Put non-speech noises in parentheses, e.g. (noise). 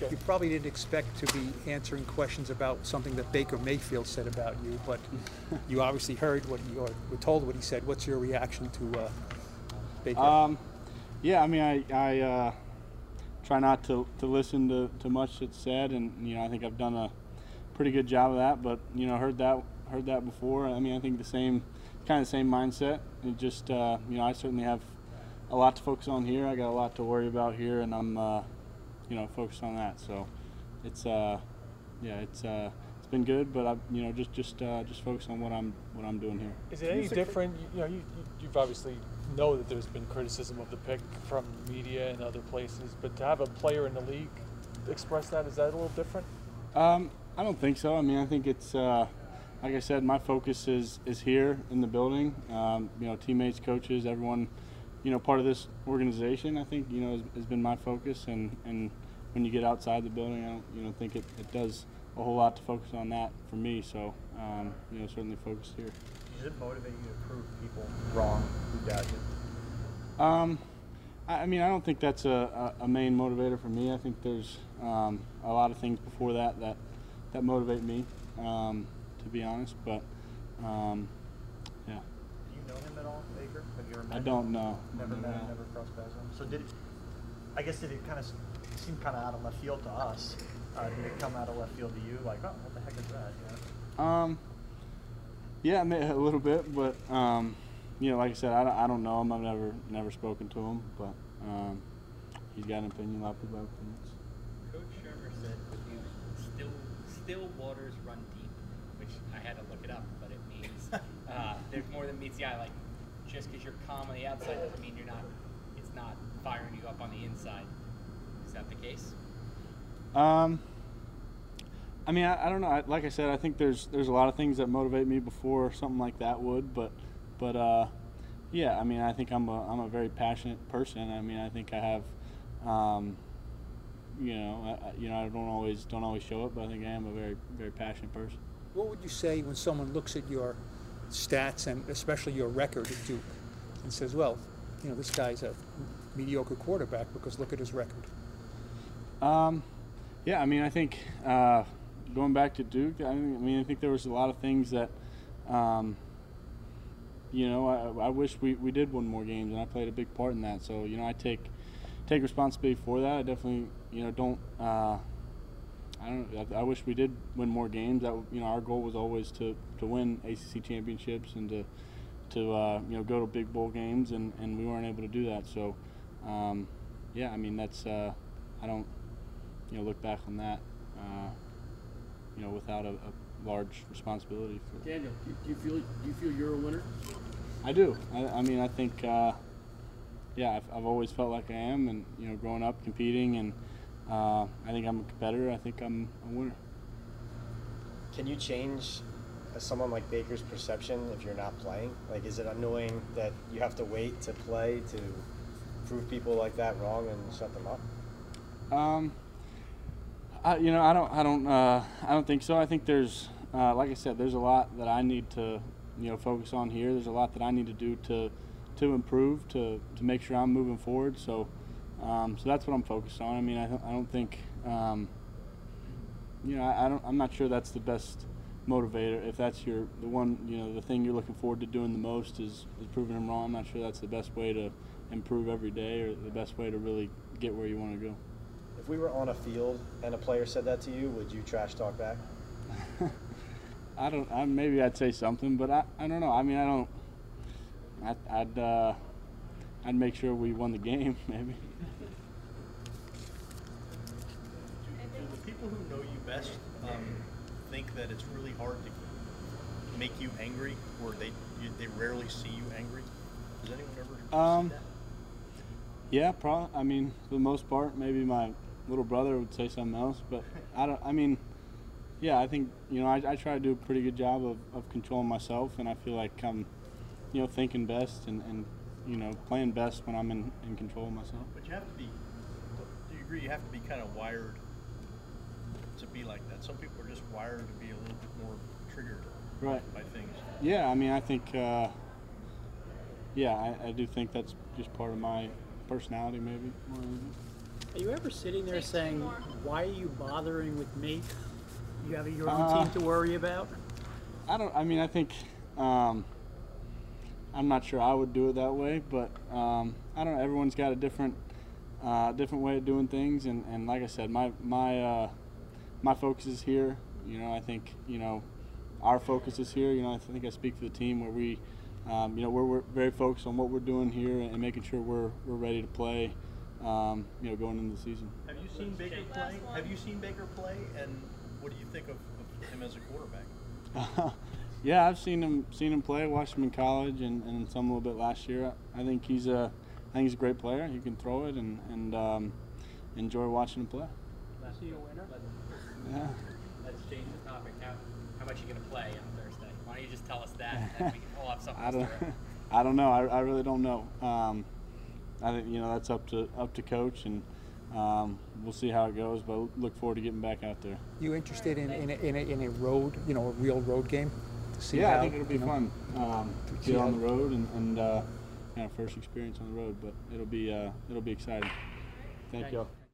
you, you probably didn't expect to be answering questions about something that Baker Mayfield said about you, but (laughs) you obviously heard what he or were told what he said. What's your reaction to uh, Baker? Um, yeah, I mean, I, I uh, try not to, to listen to, to much that's said, and you know, I think I've done a pretty good job of that. But you know, heard that heard that before. I mean, I think the same kind of same mindset. It just uh, you know, I certainly have a lot to focus on here. I got a lot to worry about here, and I'm uh, you know focused on that. So it's uh, yeah, it's uh, it's been good, but I you know just just uh, just focus on what I'm what I'm doing here. Is it any different? You, know, you, you- you've obviously know that there's been criticism of the pick from media and other places, but to have a player in the league express that, is that a little different? Um, I don't think so. I mean, I think it's uh, like I said, my focus is is here in the building. Um, you know, teammates, coaches, everyone, you know, part of this organization. I think you know has, has been my focus, and and when you get outside the building, I don't you know think it, it does a whole lot to focus on that for me. So um, you know, certainly focused here. Does it motivate you to prove people wrong who doubt you? Um, I, I mean, I don't think that's a, a, a main motivator for me. I think there's um, a lot of things before that that, that motivate me, um, to be honest. But um, yeah, Do you know him at all, Baker? Have you ever met I don't know. Never met him, never crossed paths with him. So did it, I guess did it kind of seem kind of out of left field to us? Uh, did it come out of left field to you? Like, oh, what the heck is that? You know? Um, yeah, may- a little bit, but um, you know, like I said, I don't, I don't know him. I've never never spoken to him, but um, he's got an opinion. A lot of people have opinions. Coach Shurmur said with you, still, still waters run deep, which I had to look it up, but it means (laughs) uh, there's more than meets the eye. Like, just because you're calm on the outside doesn't mean you're not, it's not firing you up on the inside. Is that the case? Um, I mean, I, I don't know. I, like I said, I think there's there's a lot of things that motivate me before something like that would, but but uh, yeah. I mean, I think I'm a I'm a very passionate person. I mean, I think I have, um, you know, I, I- you know, I don't always don't always show it, but I think I am a very very passionate person. what would you say when someone looks at your stats and especially your record at Duke and says, "Well, you know, this guy's a mediocre quarterback because look at his record." Um, yeah, I mean, I think uh, going back to Duke, I mean, I think there was a lot of things that, um, you know, I, I wish we, we did win more games, and I played a big part in that. So, you know, I take take responsibility for that. I definitely, you know, don't. Uh, I don't. I, I wish we did win more games. That you know, our goal was always to, to win ACC championships and to to uh, you know go to big bowl games, and, and we weren't able to do that. So, um, yeah, I mean, that's. Uh, I don't you know, look back on that, uh, you know, without a, a large responsibility for. Daniel, do you, feel do you feel you're a winner? I do. I, I mean, I think, uh, yeah, I've, I've always felt like I am, and you know, growing up competing, and uh, I think I'm a competitor. I think I'm a winner. Can you change uh, someone like Baker's perception if you're not playing? Like, is it annoying that you have to wait to play to prove people like that wrong and shut them up? Um, I, you know, I don't, I don't, uh, I don't think so. I think there's, uh, like I said, there's a lot that I need to, you know, focus on here. There's a lot that I need to do to, to improve, to, to make sure I'm moving forward. So, um, so that's what I'm focused on. I mean, I don't, I don't think, um, you know, I, I don't, I'm not sure that's the best motivator. If that's your, the one, you know, the thing you're looking forward to doing the most is, is proving them wrong. I'm not sure that's the best way to improve every day or the best way to really get where you want to go. If we were on a field and a player said that to you, would you trash talk back? (laughs) I don't. I, maybe I'd say something, but I, I don't know. I mean, I don't. I'd I'd, uh, I'd make sure we won the game. (laughs) Maybe. Do the people who know you best um, think that it's really hard to make you angry, or they you, they rarely see you angry? Does anyone ever Um, see that? Yeah, probably. I mean, for the most part, maybe my little brother would say something else, but I don't. I mean, yeah, I think you know I, I try to do a pretty good job of, of controlling myself, and I feel like I'm, you know, thinking best and, and you know playing best when I'm in, in control of myself. But you have to be. Do you agree? You have to be kind of wired to be like that. Some people are just wired to be a little bit more triggered Right. by things. Yeah, I mean, I think, uh, yeah, I, I do think that's just part of my personality, maybe. More than. Are you ever sitting there saying, why are you bothering with me? You have your own Uh, team to worry about? I don't. I mean, I think. Um, I'm not sure I would do it that way, but um, I don't know. Everyone's got a different, uh, different way of doing things, and, and like I said, my my uh, my focus is here. You know, I think you know, our focus is here. You know, I think I speak for the team where we, um, you know, we're, we're very focused on what we're doing here and making sure we're we're ready to play. Um, you know, going into the season. Have you seen Baker play? Have you seen Baker play? And what do you think of, of him as a quarterback? (laughs) yeah, I've seen him seen him play. Watched him in college and, and some a little bit last year. I think he's a I think he's a great player. He can throw it and and um, enjoy watching him play. Is he a winner? Yeah. Let's change the topic. How, how much you gonna play on Thursday? Why don't you just tell us that, and we can all have something (laughs) I don't. (laughs) I don't know. I, I really don't know. Um, I think you know that's up to up to coach and. Um, we'll see how it goes, but look forward to getting back out there. You interested in, in, a, in, a, in a road, you know, a real road game? To see yeah, how, I think it'll be you know, fun. Um, to to get on the road and, and uh, you know, first experience on the road, but it'll be uh, it'll be exciting. Thank Thank you. you.